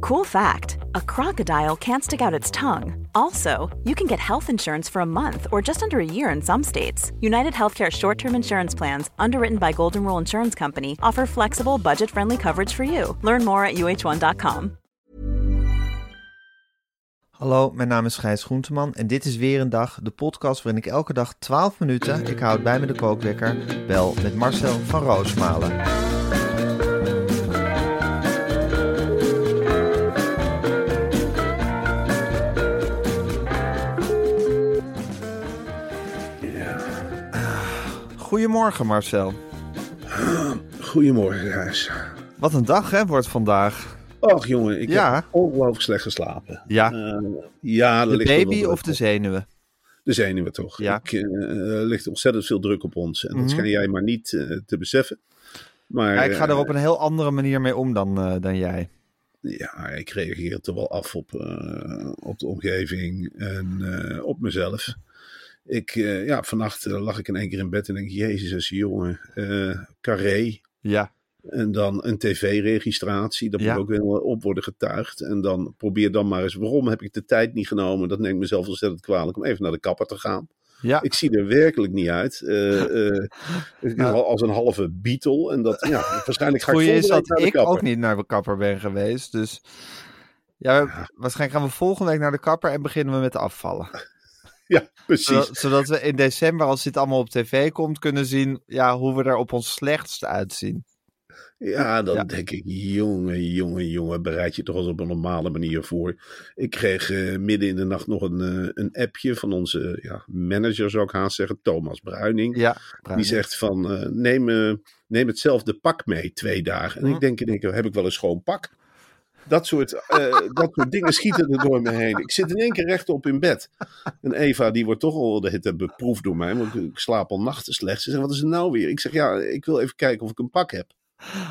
Cool fact a crocodile can't stick out its tongue. Also, you can get health insurance for a month or just under a year in some states. United Healthcare short term insurance plans, underwritten by Golden Rule Insurance Company, offer flexible, budget friendly coverage for you. Learn more at uh1.com. Hallo, mijn naam is Gijs Groenteman en dit is weer een dag, de podcast waarin ik elke dag 12 minuten, ik houd bij me de kookwekker, bel met Marcel van Roosmalen. Goedemorgen Marcel. Goedemorgen, Gijs. Wat een dag hè, wordt vandaag. Och jongen, ik Ja. heb ongelooflijk slecht geslapen. Ja. Eh, ja, De baby of de zenuwen? De zenuwen toch. Ja. Ik, eh, er ligt ontzettend veel druk op ons. En Mhm. dat schijn jij maar niet eh, te beseffen. Maar Ja, ik ga er op een heel andere manier mee om dan, dan jij. ja, ik reageer toch wel af op, op de omgeving en op mezelf. Ik, eh, ja, vannacht eh, lag ik in één keer in bed en denk, jezus, jongen, eh carré. Ja, En dan een tv-registratie, daar Ja. moet ook wel op worden getuigd. En dan probeer dan maar eens, waarom heb ik de tijd niet genomen? Dat neemt mezelf ontzettend kwalijk om even naar de kapper te gaan. ja. Ik zie er werkelijk niet uit. ben al als een halve Beatle. En dat, ja, waarschijnlijk ga ik is dat ik kapper. ook niet naar de kapper ben geweest. Dus ja, waarschijnlijk gaan we volgende week naar de kapper en beginnen we met afvallen. Ja, precies. Zodat, zodat we in december, als dit allemaal op tv komt, kunnen zien ja, hoe we er op ons slechtst uitzien. Ja, dan Ja. denk ik, jongen, jongen, jongen, bereid je toch eens op een normale manier voor. Ik kreeg eh, midden in de nacht nog een, eh, een appje van onze ja, manager, zou ik haast zeggen, Thomas Bruining. Ja, Die zegt van, eh, neem, eh, neem hetzelfde pak mee twee dagen. En Hm. ik denk één keer, heb ik wel een schoon pak? Dat soort, eh, dat soort dingen schieten er door me heen. Ik zit in één keer rechtop in bed. En Eva, die wordt toch al de hitte beproefd door mij. Want ik, slaap al nachten slecht. Ze zegt, wat is er nou weer? Ik zeg, ja, ik wil even kijken of ik een pak heb.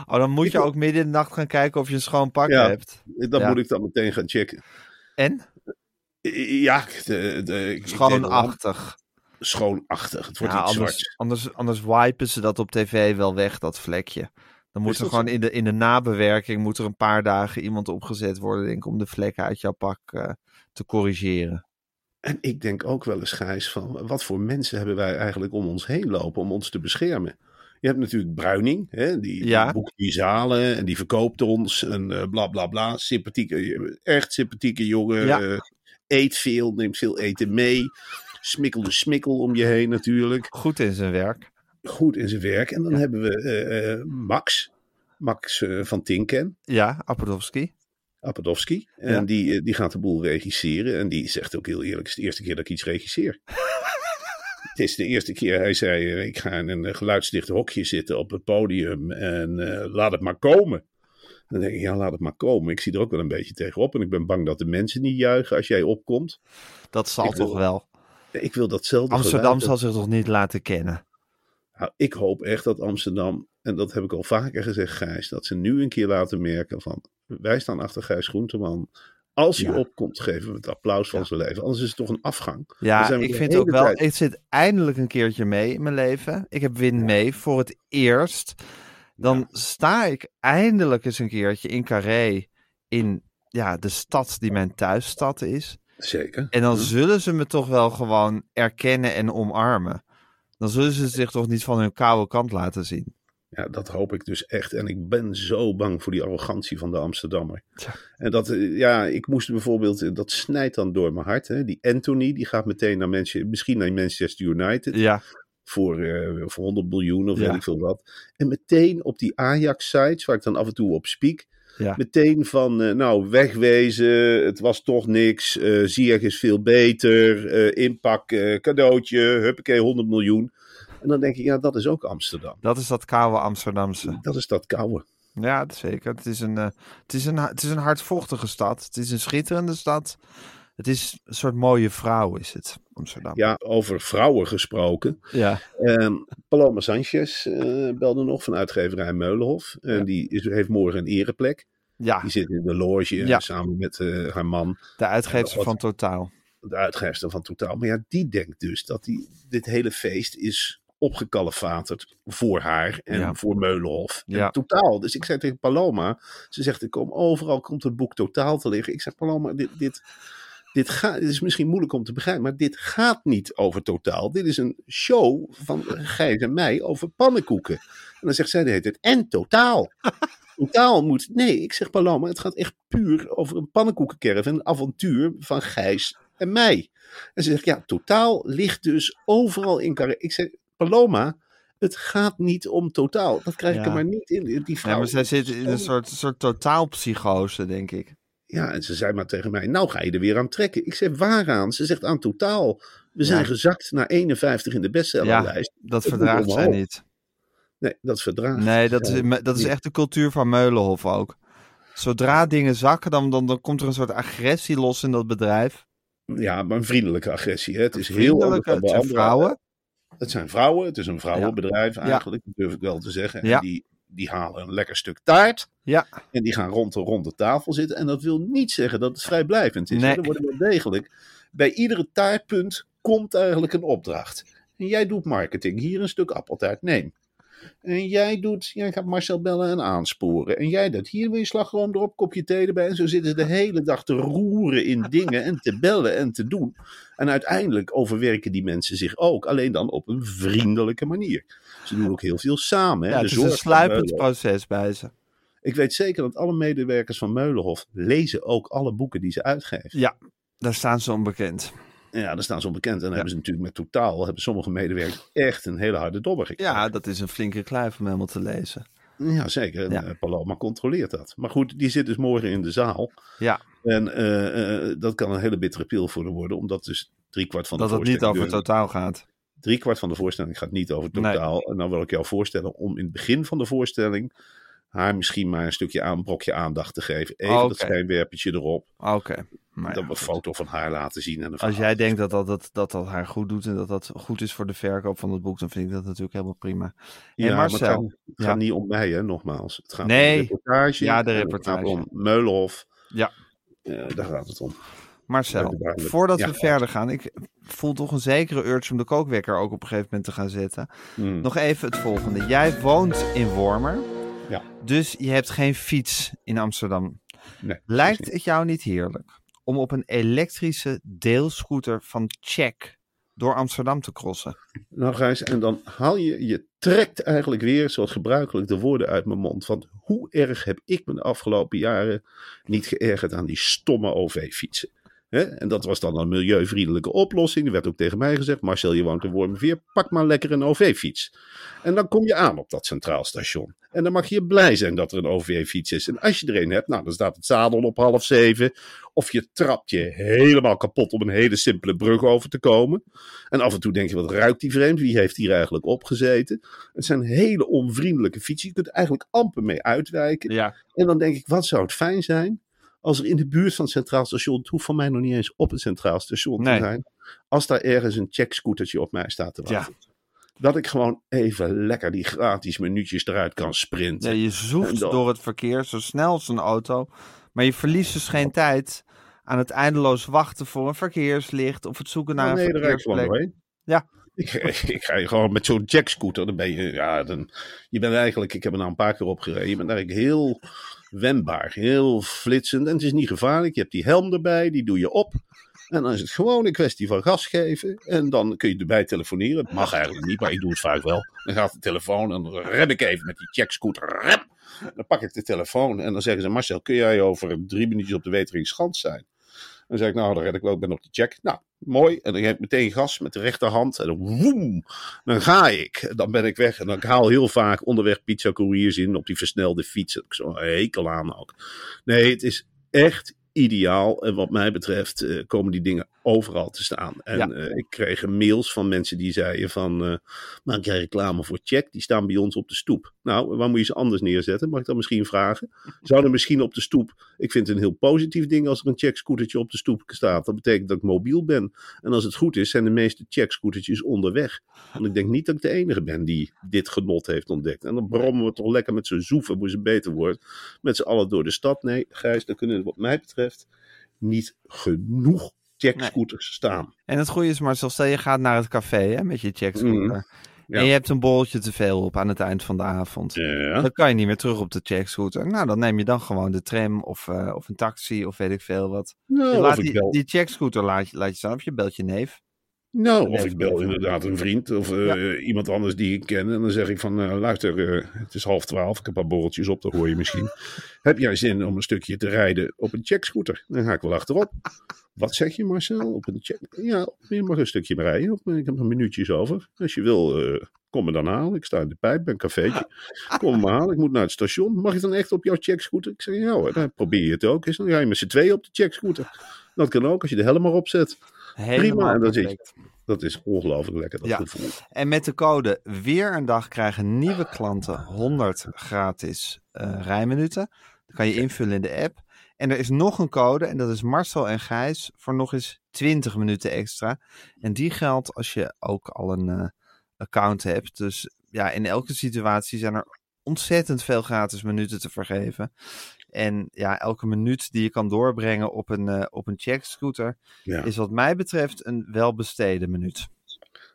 Oh, dan moet Ik je wil- ook midden in de nacht gaan kijken of je een schoon pak Ja. hebt. Dat Ja. moet ik dan meteen gaan checken. En? Ja, de, de, ik deed wel Schoonachtig. Schoonachtig. Het wordt Ja, iets anders, zwart. anders, anders wipen ze dat op tv wel weg, dat vlekje. Dan moet er gewoon in de, in de nabewerking moet er een paar dagen iemand opgezet worden, denk ik, om de vlekken uit jouw pak eh, te corrigeren. En ik denk ook wel eens, Gijs, van wat voor mensen hebben wij eigenlijk om ons heen lopen om ons te beschermen? Je hebt natuurlijk Bruining, hè, die, Ja. die boekt die zalen en die verkoopt ons en eh, bla bla bla. Sympathieke, echt sympathieke jongen. Ja. eh, eet veel, neemt veel eten mee. Smikkel de smikkel om je heen natuurlijk. Goed in zijn werk. Goed in zijn werk. En dan hebben we eh, eh, Max, Max eh, van Tinken. Ja, Apadowski. Apadowski. En Ja. die, die gaat de boel regisseren. En die zegt ook heel eerlijk: het is de eerste keer dat ik iets regisseer. het is de eerste keer, hij zei: ik ga in een geluidsdicht hokje zitten op het podium. En laat het maar komen. Dan denk ik: ja, laat het maar komen. Ik zie er ook wel een beetje tegenop. En ik ben bang dat de mensen niet juichen als jij opkomt. Dat zal Ik wil- toch wel. Ik wil datzelfde. Amsterdam geluid- zal zich toch niet laten kennen. Nou, ik hoop echt dat Amsterdam, en dat heb ik al vaker gezegd, Gijs, dat ze nu een keer laten merken van wij staan achter Gijs Groenteman. Als hij Ja. opkomt, geven we het applaus van Ja. zijn leven. Anders is het toch een afgang. Ja, zijn we ik vind ook wel, tijd- ik zit eindelijk een keertje mee in mijn leven. Ik heb win mee voor het eerst. Dan sta ik eindelijk eens een keertje in Carré in ja, de stad die mijn thuisstad is. Zeker. En dan Hm. zullen ze me toch wel gewoon erkennen en omarmen. Dan zullen ze zich toch niet van hun koude kant laten zien. Ja, dat hoop ik dus echt. En ik ben zo bang voor die arrogantie van de Amsterdammer. Tja. En dat, eh, ja, ik moest bijvoorbeeld, eh, dat snijdt dan door mijn hart. Hè. Die Anthony, die gaat meteen naar Manchester, misschien naar Manchester United. Ja, voor, eh, voor 100 miljoen of Ja. weet ik veel wat. En meteen op die Ajax-sites, waar ik dan af en toe op spiek, ja. meteen van, eh, nou, wegwezen, het was toch niks, eh Ziyech is veel beter, eh, inpak, eh, cadeautje, huppakee, 100 miljoen. En dan denk ik, ja, dat is ook Amsterdam. Dat is dat koude Amsterdamse. Dat is dat koude. Ja, zeker. Het is, een, uh, het, is een, het is een hardvochtige stad. Het is een schitterende stad. Het is een soort mooie vrouw, is het, Amsterdam. Ja, over vrouwen gesproken. Ja. Um, Paloma Sanchez uh, belde nog van uitgeverij Meulenhof. En ja. die is, heeft morgen een ereplek. Ja. Die zit in de loge ja. samen met uh, haar man. De uitgever van Totaal. De uitgever van Totaal. Maar ja, die denkt dus dat die, dit hele feest is opgekalefaterd voor haar en ja. voor Meulenhof. En ja. Totaal. Dus ik zei tegen Paloma, ze zegt, ik kom overal, komt het boek Totaal te liggen. Ik zeg, Paloma, dit, dit, dit, gaat, dit is misschien moeilijk om te begrijpen, maar dit gaat niet over Totaal. Dit is een show van Gijs en mij over pannenkoeken. En dan zegt zij de hele tijd, en Totaal. Totaal moet, nee, ik zeg Paloma, het gaat echt puur over een pannenkoekenkerf en een avontuur van Gijs en mij. En ze zegt, ja, Totaal ligt dus overal in Carré. Ik zeg, Paloma, het gaat niet om totaal. Dat krijg ik Ja. er maar niet in. Die vrouw. Ja, maar zij zit in een soort, soort totaalpsychose, denk ik. Ja, en ze zei maar tegen mij, nou ga je er weer aan trekken. Ik zeg, waaraan? Ze zegt aan totaal. We zijn Ja. gezakt naar 51 in de bestsellerlijst. Dat Het moet verdraagt zij niet. Nee, dat verdraagt. Nee, dat is, dat is echt de cultuur van Meulenhof ook. Zodra dingen zakken, dan, dan, dan komt er een soort agressie los in dat bedrijf. Ja, maar een vriendelijke agressie. Hè. Het is heel anders dan het bij zijn vrouwen. Het zijn vrouwen. Het is een vrouwenbedrijf eigenlijk, dat durf ik wel te zeggen. Ja. En die, die halen een lekker stuk taart. Ja, En die gaan rond de, rond de tafel zitten. En dat wil niet zeggen dat het vrijblijvend is. Nee. Er worden wel degelijk. Bij iedere taartpunt komt eigenlijk een opdracht. En jij doet marketing. Hier een stuk appeltaart. Neem. En jij doet, jij gaat Marcel bellen en aansporen. En jij dat. Hier je slagroom erop, kopje thee erbij. En zo zitten ze de hele dag te roeren in dingen en te bellen en te doen. En uiteindelijk overwerken die mensen zich ook. Alleen dan op een vriendelijke manier. Ze doen ook heel veel samen. Hè. ja het is een sluipend proces bij ze. Ik weet zeker dat alle medewerkers van Meulenhof lezen ook alle boeken die ze uitgeven. Ja, daar staan ze onbekend. Ja, daar staan ze onbekend. En dan hebben ze natuurlijk met totaal, hebben sommige medewerkers echt een hele harde dobber gekregen. Ja, dat is een flinke kluif om helemaal te lezen. Ja, zeker. Ja. eh, Paloma controleert dat. Maar goed, die zit dus morgen in de zaal. Ja, En eh, eh, dat kan een hele bittere pil voor haar worden, omdat dus driekwart van de dat het niet voorstelling... over totaal gaat. Driekwart van de voorstelling gaat niet over totaal. En dan wil ik jou voorstellen om in het begin van de voorstelling haar misschien maar een stukje aan, een brokje aandacht te geven. Even Oh, dat schijnwerpertje erop. Oké. Maar dan ja, een foto van haar laten zien. En Als jij denkt dat dat, dat, dat dat haar goed doet en dat dat goed is voor de verkoop van het boek, dan vind ik dat natuurlijk helemaal prima. Ja, en maar het Marcel, gaat, het ja. gaat niet om mij, hè, nogmaals. Het gaat Nee. om de reportage. Ja, de reportage. Het gaat om Meulenhof. Ja. Eh, daar gaat het om. Marcel, voordat Ja. we verder gaan, ik voel toch een zekere urge om de kookwekker ook op een gegeven moment te gaan zetten. Hmm. Nog even het volgende. Jij woont in Wormer, Ja. dus je hebt geen fiets in Amsterdam. Nee, Lijkt het jou niet heerlijk om op een elektrische deelscooter van Check door Amsterdam te crossen? Nou, Gijs, en dan haal je, je trekt eigenlijk weer, zoals gebruikelijk, de woorden uit mijn mond. Want hoe erg heb ik me de afgelopen jaren niet geërgerd aan die stomme OV-fietsen? En dat was dan een milieuvriendelijke oplossing. Er werd ook tegen mij gezegd: Marcel, je woont in Wormerveer, pak maar lekker een OV-fiets. En dan kom je aan op dat centraal station. En dan mag je blij zijn dat er een OV-fiets is. En als je er een hebt, nou, dan staat het zadel op half zeven. Of je trapt je helemaal kapot om een hele simpele brug over te komen. En af en toe denk je, wat ruikt die vreemd? Wie heeft hier eigenlijk opgezeten? Het zijn hele onvriendelijke fietsen. Je kunt er eigenlijk amper mee uitwijken. Ja, En dan denk ik, wat zou het fijn zijn als er in de buurt van het Centraal Station, het hoeft van mij nog niet eens op het Centraal Station Nee. te zijn, als daar ergens een checkscootertje op mij staat te wachten. Dat ik gewoon even lekker die gratis minuutjes eruit kan ja sprinten. je zoeft En dan- door het verkeer zo snel als een auto, maar je verliest dus geen tijd aan het eindeloos wachten voor een verkeerslicht of het zoeken naar een nee, verkeersplek. Ja. Ik, ik ga je gewoon met zo'n jackscooter, dan ben je, ja, dan, je bent eigenlijk, ik heb er nou een paar keer op gereden, je bent eigenlijk heel wendbaar, heel flitsend en het is niet gevaarlijk. Je hebt die helm erbij, die doe je op. En dan is het gewoon een kwestie van gas geven. En dan kun je erbij telefoneren. Het mag eigenlijk niet, maar ik doe het vaak wel. Dan gaat de telefoon en dan rem ik even met die checkscooter. Dan pak ik de telefoon en dan zeggen ze: Marcel, kun jij over drie minuutjes op de Weteringschans zijn? Dan zeg ik: Nou, dan red ik wel, ik ben op de check. Nou, mooi. En dan geef ik meteen gas met de rechterhand. En dan woem, dan ga ik. Dan ben ik weg. En dan ik haal heel vaak onderweg pizza couriers in op die versnelde fiets. Dat ik zo'n hekel aan ook. Nee, het is echt ideaal. En wat mij betreft eh, komen die dingen overal te staan. En Ja. eh, ik kreeg mails van mensen die zeiden van... eh maak jij reclame voor Check? Die staan bij ons op de stoep. Nou, waar moet je ze anders neerzetten? Mag ik dat misschien vragen? Zou er misschien op de stoep... Ik vind het een heel positief ding als er een Check-scootertje op de stoep staat. Dat betekent dat ik mobiel ben. En als het goed is, zijn de meeste Check-scootertjes onderweg. Want ik denk niet dat ik de enige ben die dit genot heeft ontdekt. En dan brommen we toch lekker met z'n zoeven, hoe ze beter wordt. Met z'n allen door de stad. Nee, Gijs, dan kunnen er wat mij betreft niet genoeg checkscooters staan. En het goede is, Marcel, stel je gaat naar het café hè, met je checkscooter. Mhm. Ja. En je hebt een bolletje te veel op aan het eind van de avond. Ja. Dan kan je niet meer terug op de checkscooter. Nou, dan neem je dan gewoon de tram of, eh, of een taxi of weet ik veel wat. Nou, Je laat die, bel, die checkscooter laat je, laat je staan of je belt je neef. Nou, of ik bel inderdaad een vriend of eh, iemand anders die ik ken. En dan zeg ik van, eh, luister, eh, het is half twaalf. Ik heb een paar borreltjes op, dat hoor je misschien. heb jij zin om een stukje te rijden op een checkscooter? Dan ga ik wel achterop. Wat zeg je Marcel? Op een check? Ja, je mag een stukje rijden. Ik heb nog minuutjes over. Als je wil, kom me dan halen. Ik sta in de pijp bij een cafeetje. Kom me halen. Ik moet naar het station. Mag ik dan echt op jouw checkscooter? Ik zeg, ja hoor, dan probeer je het ook eens. Dan ga je met z'n tweeën op de checkscooter. Dat kan ook als je de helm maar opzet. Helemaal en dan zit je- perfect. Dat is ongelooflijk lekker, dat Ja. gevoel. En met de code weer een dag krijgen nieuwe klanten 100 gratis eh, rijminuten. Dat kan je invullen in de app. En er is nog een code en dat is Marcel en Gijs voor nog eens 20 minuten extra. En die geldt als je ook al een eh, account hebt. Dus ja, in elke situatie zijn er ontzettend veel gratis minuten te vergeven. En ja, elke minuut die je kan doorbrengen op een, eh, op een checkscooter Ja. is wat mij betreft een welbesteden minuut.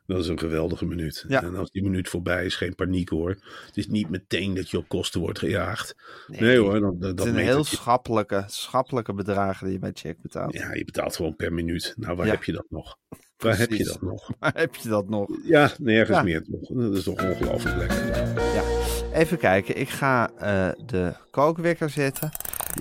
Dat is een geweldige minuut. Ja. En als die minuut voorbij is, geen paniek hoor. Het is niet meteen dat je op kosten wordt gejaagd. Nee, hoor, dat, dat, Het zijn heel je- schappelijke, schappelijke bedragen die je bij check betaalt. Ja, je betaalt gewoon per minuut. Nou, waar Ja. heb je dat nog? Waar heb je dat nog? Maar heb je dat nog? Ja, nergens meer toch. Dat is toch ongelooflijk lekker. Ja. Even kijken, ik ga eh, de kookwekker zetten.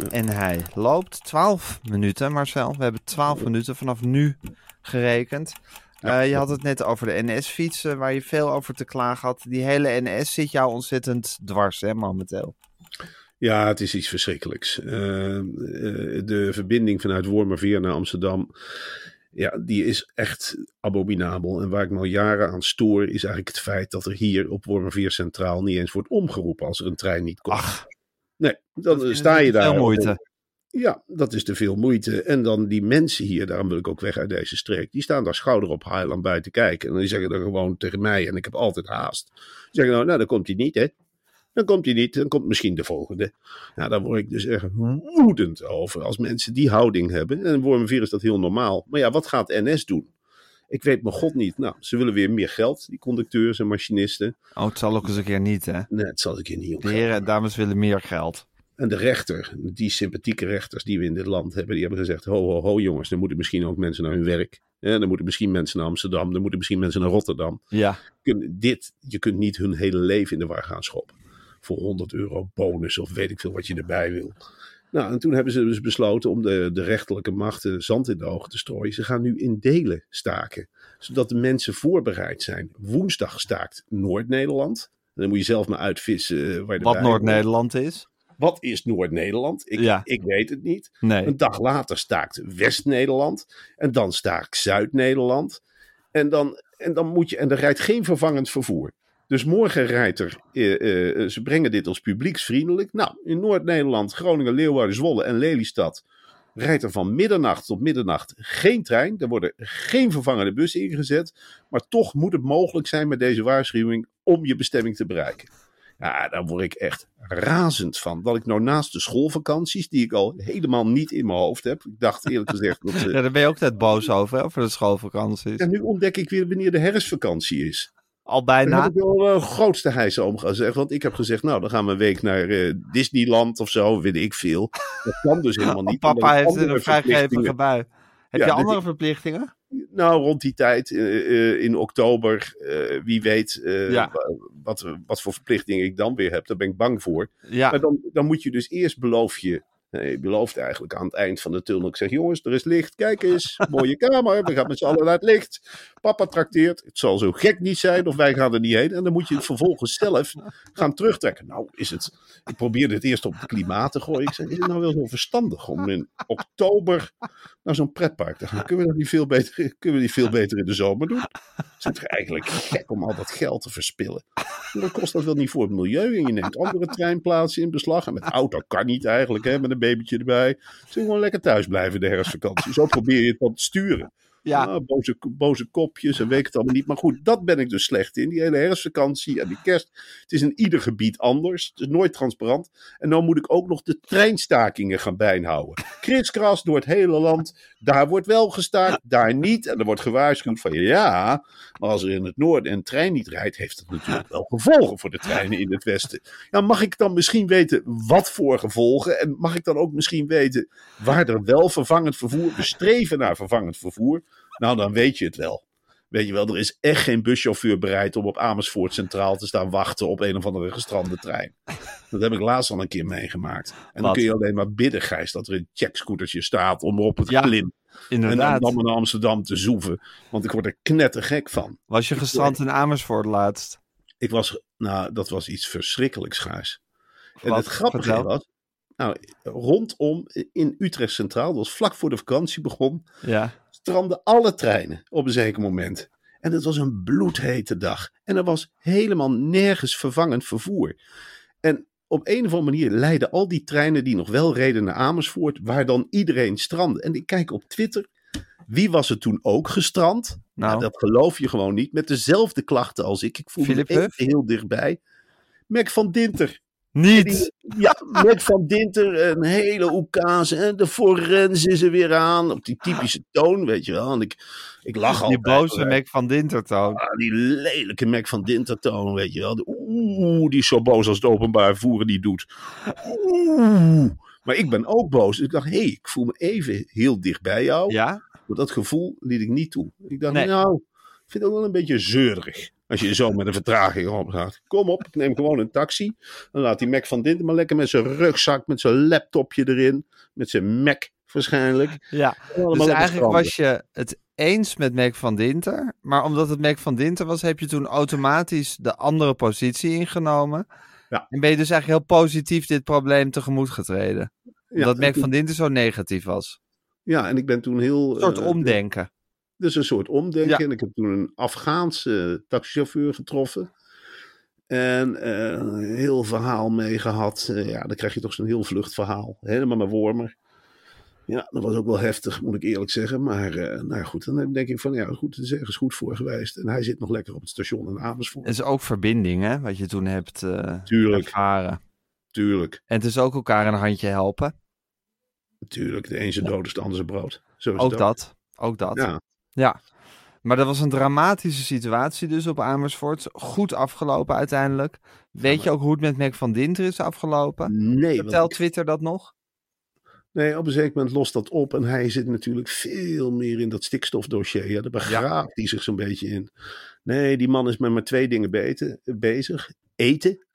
En hij loopt 12 minuten, Marcel. We hebben 12 minuten vanaf nu gerekend. Ja. Eh, je had het net over de NS-fietsen, waar je veel over te klagen had. Die hele NS zit jou ontzettend dwars, hè, momenteel. Ja, het is iets verschrikkelijks. Eh, eh, de verbinding vanuit Wormerveer naar Amsterdam, ja, die is echt abominabel. En waar ik me al jaren aan stoor, is eigenlijk het feit dat er hier op Wormerveer Centraal niet eens wordt omgeroepen als er een trein niet komt. Ach, nee, dan dat sta je daar. Veel moeite. Ja, dat is te veel moeite. En dan die mensen hier, daarom wil ik ook weg uit deze streek, die staan daar schouder op bij te kijken. En die zeggen dan gewoon tegen mij, en ik heb altijd haast. Die zeggen nou, nou, dan komt hij niet, hè. Dan komt hij niet, dan komt misschien de volgende. Nou, daar word ik dus echt woedend over. Als mensen die houding hebben. En in Wormerveer is dat heel normaal. Maar ja, wat gaat NS doen? Ik weet mijn god niet. Nou, ze willen weer meer geld, die conducteurs en machinisten. Oh, het zal ook eens een keer niet, hè? Nee, het zal ik hier niet om De heren en dames willen meer geld. En de rechter, die sympathieke rechters die we in dit land hebben, die hebben gezegd: ho, ho, ho, jongens, er moeten misschien ook mensen naar hun werk. Ja, er moeten misschien mensen naar Amsterdam, er moeten misschien mensen naar Rotterdam. Ja, Kun- Dit, je kunt niet hun hele leven in de war gaan schoppen. Voor 100 euro bonus of weet ik veel wat je erbij wil. Nou, en toen hebben ze dus besloten om de, de rechterlijke machten zand in de ogen te strooien. Ze gaan nu in delen staken, zodat de mensen voorbereid zijn. Woensdag staakt Noord-Nederland. Dan moet je zelf maar uitvissen eh, waar wat. Noord-Nederland is. Wat is Noord-Nederland? Ik, Ja. ik weet het niet. Nee. Een dag later staakt West-Nederland. En dan staakt Zuid-Nederland. En dan, en dan moet je. En er rijdt geen vervangend vervoer. Dus morgen rijdt er. eh, eh, ze brengen dit als publieksvriendelijk. Nou, in Noord-Nederland, Groningen, Leeuwarden, Zwolle en Lelystad. rijdt er van middernacht tot middernacht geen trein. Er worden geen vervangende bussen ingezet. Maar toch moet het mogelijk zijn met deze waarschuwing om je bestemming te bereiken. Ja, daar word ik echt razend van. Dat ik nou naast de schoolvakanties, die ik al helemaal niet in mijn hoofd heb. Ik dacht eerlijk gezegd dat. Ja, daar ben je ook net boos over, hè, over de schoolvakanties. En nu ontdek ik weer wanneer de herfstvakantie is. Al Daar bijna. heb ik wel een grootste hijs om gezegd. Want ik heb gezegd, nou, dan gaan we een week naar eh, Disneyland of zo, weet ik veel. Dat kan dus helemaal niet. Oh, papa heeft een vrijgevige verplichtingen- bui. Heb Ja, je dus andere verplichtingen? Nou, rond die tijd, eh, eh, in oktober, eh, wie weet eh, Ja. wat, wat voor verplichtingen ik dan weer heb. Daar ben ik bang voor. Ja, Maar dan, dan moet je dus eerst beloof je Hij belooft eigenlijk aan het eind van de tunnel. Ik zeg, jongens, er is licht. Kijk eens, mooie kamer. We gaan met z'n allen naar het licht. Papa trakteert. Het zal zo gek niet zijn of wij gaan er niet heen. En dan moet je het vervolgens zelf gaan terugtrekken. Nou, is het... Ik probeerde het eerst op het klimaat te gooien. Ik zeg, is het nou wel zo verstandig om in oktober naar zo'n pretpark te gaan? Kunnen we dat niet veel beter, kunnen we niet veel beter in de zomer doen? Het is toch eigenlijk gek om al dat geld te verspillen. En dan kost dat wel niet voor het milieu. En je neemt andere treinplaatsen in beslag. En met auto kan niet eigenlijk, hè, met een babytje erbij. Ze gewoon lekker thuis blijven de herfstvakantie. Zo probeer je het dan te sturen. Ja. Ah, boze, boze kopjes en weet het allemaal niet. Maar goed, dat ben ik dus slecht in. Die hele herfstvakantie en die kerst. Het is in ieder gebied anders. Het is nooit transparant. En dan moet ik ook nog de treinstakingen gaan bijhouden. Kriskras door het hele land. Daar wordt wel gestaakt, daar niet. En er wordt gewaarschuwd van ja, maar als er in het noorden een trein niet rijdt, heeft dat natuurlijk wel gevolgen voor de treinen in het westen. Ja, mag ik dan misschien weten wat voor gevolgen? En mag ik dan ook misschien weten waar er wel vervangend vervoer, we streven naar vervangend vervoer? Nou, dan weet je het wel. Weet je wel, er is echt geen buschauffeur bereid om op Amersfoort Centraal te staan wachten op een of andere gestrande trein. Dat heb ik laatst al een keer meegemaakt. En dan kun je alleen maar bidden, Gijs, dat er een checkscootertje staat om op het Ja, klim. En Inderdaad. dan naar Amsterdam te zoeven. Want ik word er knettergek van. Was je gestrand in Amersfoort laatst? Ik was, nou, dat was iets verschrikkelijks, Gijs. En Wat? het grappige Vertel. was, nou, rondom in Utrecht Centraal, dat was vlak voor de vakantie begon, Ja. Stranden alle treinen op een zeker moment. En het was een bloedhete dag. En er was helemaal nergens vervangend vervoer. En op een of andere manier leidden al die treinen die nog wel reden naar Amersfoort, waar dan iedereen strandde. En ik kijk op Twitter, wie was er toen ook gestrand? Nou, Nou, dat geloof je gewoon niet. Met dezelfde klachten als ik. Ik voel Philip me even heel dichtbij. Mac van Dinter. Niet. Ja, Mac van Dinter, een hele oekase. En de forens is er weer aan. Op die typische toon, weet je wel. En ik, ik lach al. Die boze Mac van Dintertoon. Ah, die lelijke Mac van Dinter toon, weet je wel. Oeh, die is zo boos als het openbaar vervoer die doet. Oeh. Maar ik ben ook boos. Dus ik dacht, hé, hey, ik voel me even heel dicht bij jou. Ja? Maar dat gevoel liet ik niet toe. Ik dacht, Nee. nou, ik vind het ook wel een beetje zeurig. Als je zo met een vertraging opgaat. Kom op, ik neem gewoon een taxi. Dan laat die Mac van Dinter maar lekker met zijn rugzak, met zijn laptopje erin. Met zijn Mac waarschijnlijk. Ja. Dus eigenlijk was je het eens met Mac van Dinter. Maar omdat het Mac van Dinter was, heb je toen automatisch de andere positie ingenomen. Ja. En ben je dus eigenlijk heel positief dit probleem tegemoet getreden. Omdat Mac toen- van Dinter zo negatief was. Ja, en ik ben toen heel... Een soort eh, omdenken. Dus een soort omdenken. Ja. En ik heb toen een Afghaanse taxichauffeur getroffen. En eh, een heel verhaal mee gehad. Eh, ja, dan krijg je toch zo'n heel vluchtverhaal. Helemaal met wormer. Ja, dat was ook wel heftig, moet ik eerlijk zeggen. Maar eh, nou ja, goed, dan denk ik van ja, goed, het is ergens goed voor geweest. En hij zit nog lekker op het station in Amersfoort. Het is ook verbinding, hè, wat je toen hebt eh, Tuurlijk, ervaren. tuurlijk, En het is ook elkaar een handje helpen. tuurlijk. De een zijn dood is de ander zijn brood. Zo is Ook dat. Ook dat. Ja, Ja. Maar dat was een dramatische situatie dus op Amersfoort. Goed afgelopen uiteindelijk. Weet je ook hoe het met Mac van Dinter is afgelopen? nee, Vertelt ik- Twitter dat nog? Nee, op een zeker moment lost dat op. En hij zit natuurlijk veel meer in dat stikstofdossier. Ja, daar begraaft hij zich zo'n beetje in. Nee, die man is met maar twee dingen beten, bezig. Eten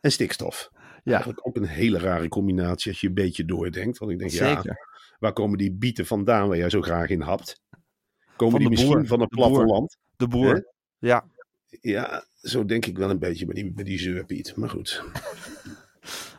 en stikstof. Ja, Eigenlijk ook een hele rare combinatie als je een beetje doordenkt. Want ik denk, ja, waar komen die bieten vandaan waar jij zo graag in hapt? Komen Van die misschien boer. van het De boer. platteland? De boer. Ja. Ja, zo denk ik wel een beetje bij die, bij die zeurpiet. Maar goed.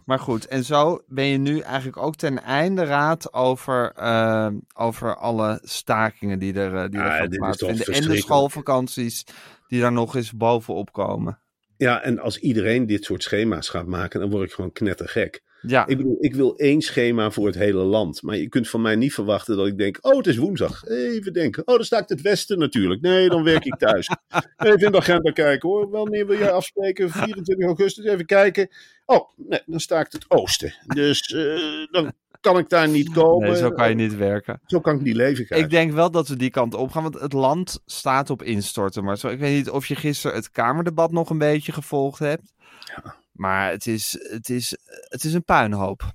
Maar goed, en zo ben je nu eigenlijk ook ten einde raad over, eh, over alle stakingen die er, eh, die Ah, er toch plaatsvinden. En de schoolvakanties die daar nog eens bovenop komen. Ja, en als iedereen dit soort schema's gaat maken, dan word ik gewoon knettergek. Ja, Ik bedoel, ik wil één schema voor het hele land. Maar je kunt van mij niet verwachten dat ik denk: oh, het is woensdag. Even denken. Oh, dan sta ik het Westen natuurlijk. Nee, dan werk ik thuis. Even in de agenda kijken hoor. Wanneer wil jij afspreken? 24 augustus. Even kijken. Oh, nee, dan sta ik het Oosten. Dus eh, dan kan ik daar niet komen. nee, zo kan je niet werken. Zo kan ik niet leven. Ik denk wel dat we die kant op gaan, want het land staat op instorten. Maar zo, ik weet niet of je gisteren het Kamerdebat nog een beetje gevolgd hebt. Maar het is, het, is, het is een puinhoop.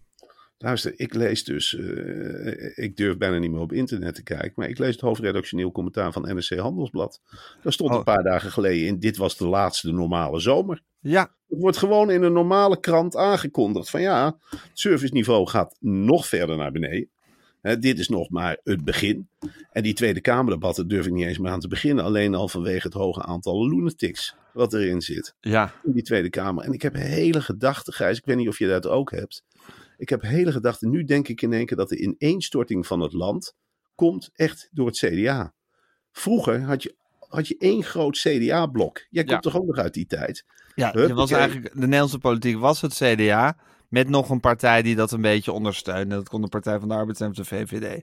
Luister, ik lees dus, eh, ik durf bijna niet meer op internet te kijken, maar ik lees het hoofdredactioneel commentaar van NRC Handelsblad. Daar stond Oh. een paar dagen geleden in, dit was de laatste normale zomer. Ja, Het wordt gewoon in een normale krant aangekondigd van ja, het serviceniveau gaat nog verder naar beneden. Dit is nog maar het begin. En die Tweede Kamerdebatten durf ik niet eens meer aan te beginnen. Alleen al vanwege het hoge aantal lunatics wat erin zit. ja. In die Tweede Kamer. En ik heb hele gedachten, Gijs. Ik weet niet of je dat ook hebt. Ik heb hele gedachten. Nu denk ik in één keer dat de ineenstorting van het land komt echt door het CDA. Vroeger had je, had je één groot CDA-blok. Jij komt Ja. toch ook nog uit die tijd? Ja, was eigenlijk, de Nederlandse politiek was het CDA. Met nog een partij die dat een beetje ondersteunde. Dat kon de Partij van de Arbeid en de VVD.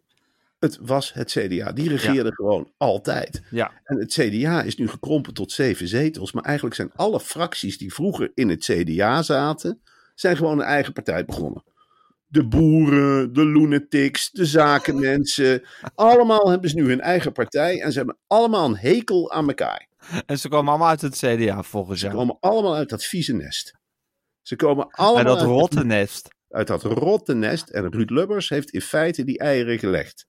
Het was het CDA. Die regeerde gewoon altijd. Ja, En het CDA is nu gekrompen tot zeven zetels. Maar eigenlijk zijn alle fracties die vroeger in het CDA zaten, zijn gewoon een eigen partij begonnen. De boeren, de lunatics, de zakenmensen. allemaal hebben ze nu hun eigen partij. En ze hebben allemaal een hekel aan elkaar. en ze komen allemaal uit het CDA volgens Ze jou. komen allemaal uit dat vieze nest. Ze komen allemaal Uit dat uit, rotte nest. uit dat. En Ruud Lubbers heeft in feite die eieren gelegd.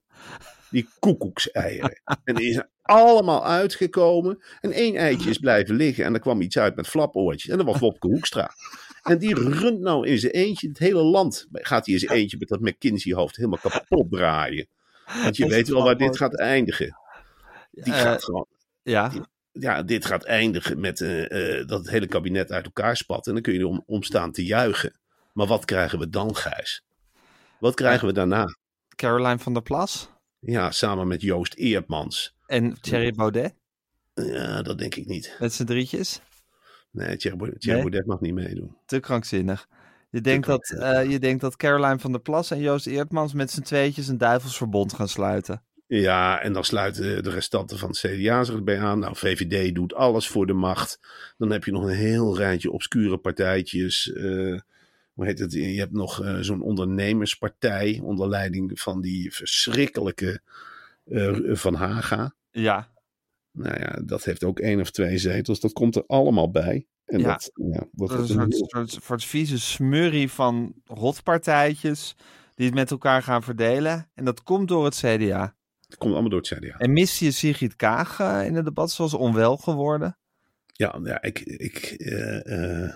Die koekoekseieren. en die zijn allemaal uitgekomen. En één eitje is blijven liggen. En er kwam iets uit met flapoortjes. En dat was Wopke Hoekstra. En die runt nou in zijn eentje het hele land. Gaat hij in zijn eentje met dat McKinsey-hoofd helemaal kapot draaien. Want je weet wel waar dit gaat eindigen. Die Eh, gaat gewoon Ja, ja, dit gaat eindigen met eh, eh, dat het hele kabinet uit elkaar spat. En dan kun je om, om staan te juichen. Maar wat krijgen we dan, Gijs? Wat krijgen we daarna? Caroline van der Plas Ja, samen met Joost Eerdmans. en Thierry Baudet Ja, dat denk ik niet. met z'n drietjes. Nee, Thierry Baudet- Thierry Nee? Baudet mag niet meedoen. Te krankzinnig. Je denkt, dat, eh, je denkt dat Caroline van der Plas en Joost Eertmans met z'n tweetjes een duivelsverbond gaan sluiten. Ja, en dan sluiten de restanten van het CDA zich erbij aan. Nou, VVD doet alles voor de macht. Dan heb je nog een heel rijtje obscure partijtjes. eh, hoe heet het? Je hebt nog eh, zo'n ondernemerspartij onder leiding van die verschrikkelijke eh, Van Haga. Ja, Nou ja, dat heeft ook één of twee zetels. Dat komt er allemaal bij. En Ja. dat, ja, dat dat is een soort, soort, soort vieze smurrie van rotpartijtjes die het met elkaar gaan verdelen. En dat komt door het CDA. Het komt allemaal door het CDA. En mist je Sigrid Kaag eh, in het debat zoals onwel geworden? Ja, ja ik, ik, eh, eh,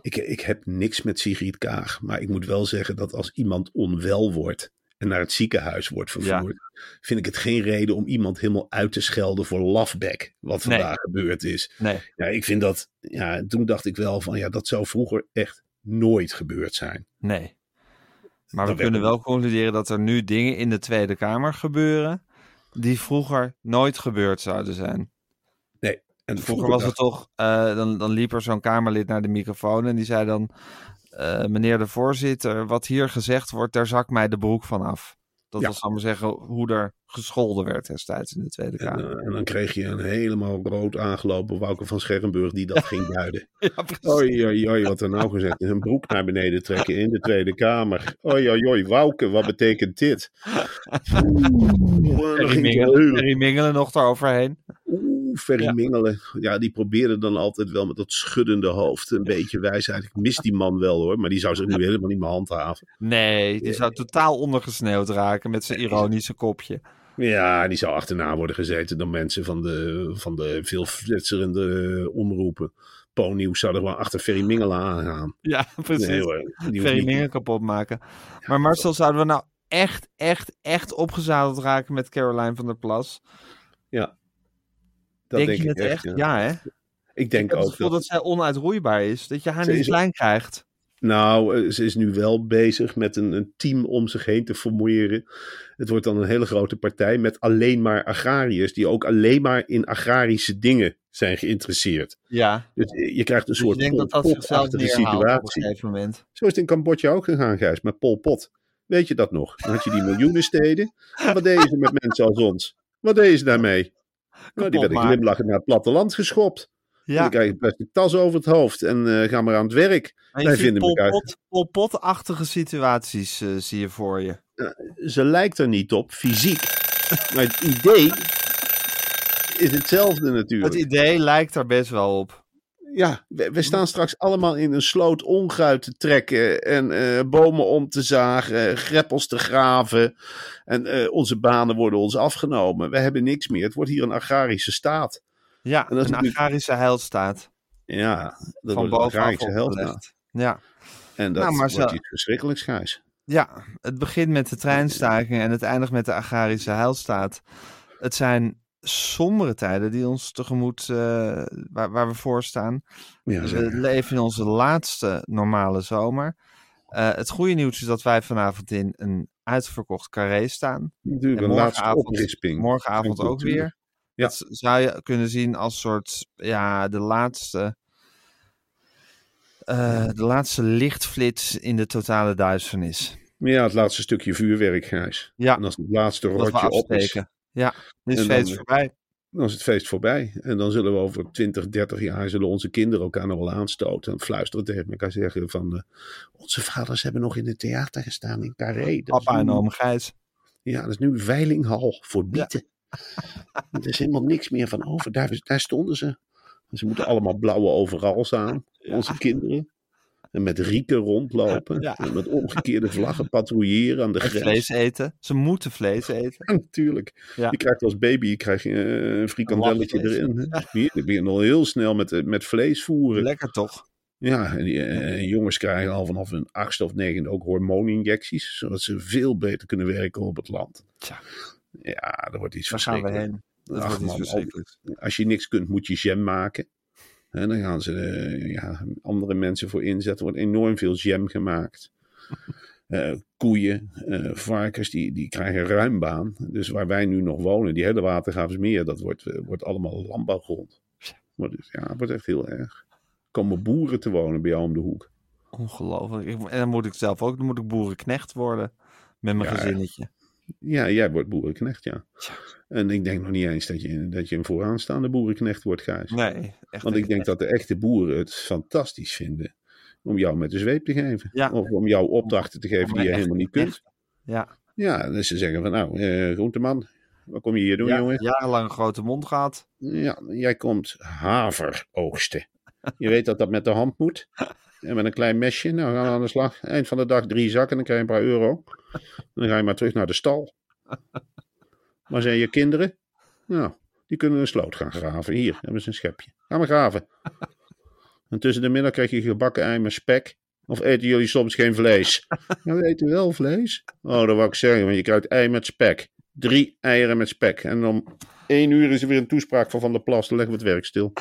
ik, ik heb niks met Sigrid Kaag. Maar ik moet wel zeggen dat als iemand onwel wordt en naar het ziekenhuis wordt vervoerd, vind ik het geen reden om iemand helemaal uit te schelden voor lafback. Wat Nee. vandaag gebeurd is. Nee. Ja, ik vind dat, ja, toen dacht ik wel van, ja, dat zou vroeger echt nooit gebeurd zijn. Nee. Maar we Dat kunnen wel concluderen dat er nu dingen in de Tweede Kamer gebeuren die vroeger nooit gebeurd zouden zijn. En Vroeger was het toch, eh, dan, dan liep er zo'n Kamerlid naar de microfoon en die zei dan, eh, meneer de voorzitter, wat hier gezegd wordt, daar zak mij de broek van af. Dat Ja. was, zal ik maar zeggen, hoe er gescholden werd destijds in de Tweede En, Kamer. eh, en dan kreeg je een helemaal rood aangelopen Wouter van Scherrenburg die dat ging duiden. Ja. Oei, oei, oei, wat er nou gezegd is. Een broek naar beneden trekken in de Tweede Kamer. Oei, oei, oei, Wouke, wat betekent dit? Oeh, Mingelen nog eroverheen. Ferry Ja. Mingelen. Ja, die probeerde dan altijd wel met dat schuddende hoofd een beetje wijsheid. Ik mis die man wel hoor, maar die zou zich nu helemaal niet meer handhaven. Nee, die zou totaal ondergesneeuwd raken met zijn ironische kopje. Ja, die zou achterna worden gezeten door mensen van de, van de veel flitserende eh, omroepen. Po-nieuws zou er gewoon achter Ferry Mingelen aangaan. Ja, precies. Nee hoor, Ferry kapot maken. Maar Marcel, zouden we nou echt, echt, echt opgezadeld raken met Caroline van der Plas? Ja, dat denk, denk, je het echt. echt? ja. Ja, hè? Ik Ik denk heb het ook gevoel dat... dat zij onuitroeibaar is. Dat je haar Ze niet is- klein krijgt. Nou, eh, ze is nu wel bezig met een, een team om zich heen te formeren. Het wordt dan een hele grote partij met alleen maar agrariërs, die ook alleen maar in agrarische dingen zijn geïnteresseerd. Ja. Dus eh, je krijgt een Dus soort ik denk dat dat zichzelf neerhaalt op een situatie. gegeven moment. Zo is het in Cambodja ook gegaan, Gijs, met Pol Pot. Weet je dat nog? Dan had je die miljoenensteden. En wat deden ze met mensen als ons? Wat deden ze daarmee? Nou, die werden glimlachend naar het platteland geschopt. En Ja, dan krijg je een plastic tas over het hoofd en eh ga maar aan het werk. maar je wij vinden Pot, Pol Pot-achtige situaties eh, zie je voor je. ze lijkt er niet op, fysiek. Maar het idee is hetzelfde natuurlijk. Het idee lijkt er best wel op. Ja, we, we staan straks allemaal in een sloot onkruid te trekken en eh, bomen om te zagen, greppels te graven. En eh, onze banen worden ons afgenomen. We hebben niks meer. Het wordt hier een agrarische staat. Ja, een natuurlijk- agrarische heilstaat. Ja, dat van wordt bovenaf agrarische nou. opgelegd. Ja. En dat Nou, maar wordt zo- iets verschrikkelijks, Gijs. ja, het begint met de treinstaking en het eindigt met de agrarische heilstaat. Het zijn sombere tijden die ons tegemoet, eh, waar, waar we voor staan. Ja, We leven in onze laatste normale zomer. Eh, het goede nieuws is dat wij vanavond in een uitverkocht carré staan. Natuurlijk En morgenavond-. Morgenavond ook weer. Ja. Dat zou je kunnen zien als soort, ja, de laatste, eh, de laatste lichtflits in de totale duisternis. Ja, het laatste stukje vuurwerk, Gijs. Ja, En als het laatste rotje op is. Ja, is En dan- feest voorbij. dan is het feest voorbij. En dan zullen we over 20, 30 jaar zullen onze kinderen elkaar nog wel aanstoten. En fluisteren tegen elkaar zeggen van... eh, onze vaders hebben nog in het theater gestaan in Carré. Papa en nu- oom Gijs. Ja, dat is nu veilinghal voor bieten. er is helemaal niks meer van over. Daar, daar stonden ze. En Ze moeten allemaal blauwe overals aan, onze kinderen. En met rieken rondlopen. Ja. En met omgekeerde vlaggen patrouilleren aan de En grens. vlees eten. Ze moeten vlees eten. Ja, natuurlijk. Ja. Je krijgt als baby je krijgt, eh, een frikandelletje Een erin. je al heel snel met, eh, met vlees voeren. Lekker toch? Ja, en die, eh, jongens krijgen al vanaf hun achtste of negende ook hormooninjecties. Zodat ze veel beter kunnen werken op het land. Tja. Ja, dat wordt iets Daar gaan we heen. Dat Ach, wordt iets man, verschrikkelijks. Als je niks kunt, moet je jam maken. En dan gaan ze eh, ja, andere mensen voor inzetten. Er wordt enorm veel jam gemaakt. Eh, koeien, eh, varkens, die, die krijgen ruim baan. Dus waar wij nu nog wonen, die hele Watergraafsmeer, dat wordt, wordt allemaal landbouwgrond. Maar dus, ja, het wordt echt heel erg. Er komen boeren te wonen bij jou om de hoek. Ongelooflijk. En dan moet ik zelf ook, dan moet ik boerenknecht worden. Met mijn Ja, gezinnetje. Ja, jij wordt boerenknecht, ja. En ik denk nog niet eens dat je, dat je een vooraanstaande boerenknecht wordt, Gijs. Nee, echt. Want ik echt denk dat de echte boeren het fantastisch vinden om jou met de zweep te geven. Ja. Of om jou opdrachten te geven Om die je echt helemaal niet kunt. Ja, Ja, dus ze zeggen van nou, eh groenteman, wat kom je hier doen, ja jongen? jarenlang een grote mond gehad. Ja, jij komt haver oogsten. Je weet dat dat met de hand moet. En met een klein mesje, nou gaan we aan de slag. Eind van de dag drie zakken, dan krijg je een paar euro. Dan ga je maar terug naar de stal. Waar zijn je kinderen? Nou, die kunnen een sloot gaan graven. Hier, hebben ze een schepje. Ga maar graven. En tussen de middag krijg je gebakken ei met spek. Of eten jullie soms geen vlees? Ja, we eten wel vlees. Oh, dat wou ik zeggen, want je krijgt ei met spek. Drie eieren met spek. En om één uur is er weer een toespraak van Van der Plas. Dan leggen we het werk stil.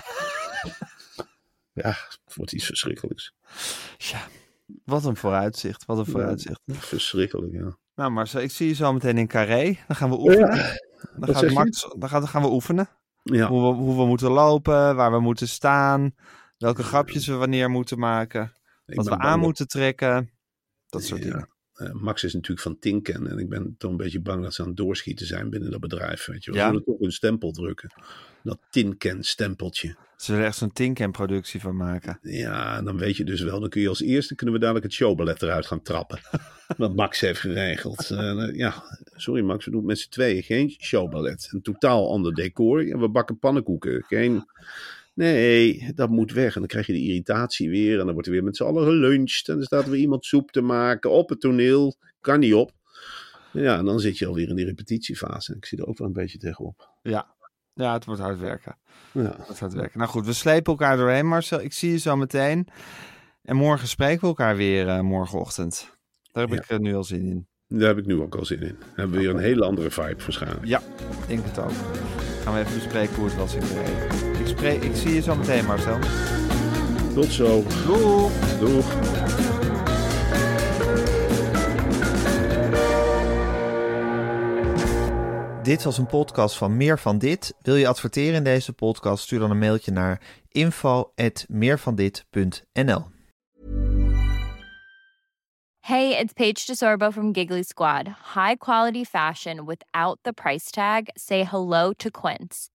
Ja, het wordt iets verschrikkelijks. Ja, wat een vooruitzicht. Wat een vooruitzicht. Verschrikkelijk, ja. Nou, Marcel, ik zie je zo meteen in Carré. Dan gaan we oefenen. dan, wat gaat? Max, dan, gaan, dan gaan we oefenen. Ja, Hoe, we, hoe we moeten lopen, waar we moeten staan. Welke grapjes we wanneer moeten maken. Wat we aan moeten trekken. Dat soort Ja. dingen. Eh, Max is natuurlijk van Tinken en ik ben toch een beetje bang dat ze aan het doorschieten zijn binnen dat bedrijf. Weet je. We Ja? zullen toch een stempel drukken. Dat Tinken stempeltje. Ze willen echt zo'n Tinken productie van maken. Ja, dan weet je dus wel, dan kun je als eerste kunnen we dadelijk het showballet eruit gaan trappen. Wat Max heeft geregeld. Eh, ja, sorry Max, we doen met z'n tweeën geen showballet. Een totaal ander decor. We bakken pannenkoeken. Geen... Nee, dat moet weg. En dan krijg je de irritatie weer. En dan wordt er weer met z'n allen geluncht. En dan staat er weer iemand soep te maken op het toneel. Kan niet op. Ja, en dan zit je alweer in die repetitiefase. En ik zie er ook wel een beetje tegenop. Ja. Ja, het wordt hard werken. Ja, Het wordt hard werken. Nou goed, we slepen elkaar doorheen, Marcel. Ik zie je zo meteen. En morgen spreken we elkaar weer eh, morgenochtend. Daar heb Ja. ik eh, nu al zin in. daar heb ik nu ook al zin in. Dan hebben we weer een hele andere vibe waarschijnlijk. Ja, ik denk het ook. Gaan we even bespreken hoe het was in. Ik, spreek, ik zie je zo meteen, Marcel. Tot zo. Doeg. Dit was een podcast van Meer van Dit. Wil je adverteren in deze podcast? Stuur dan een mailtje naar info.meervandit.nl Hey, it's Paige DeSorbo from Giggly Squad. High quality fashion without the price tag. Say hello to Quince.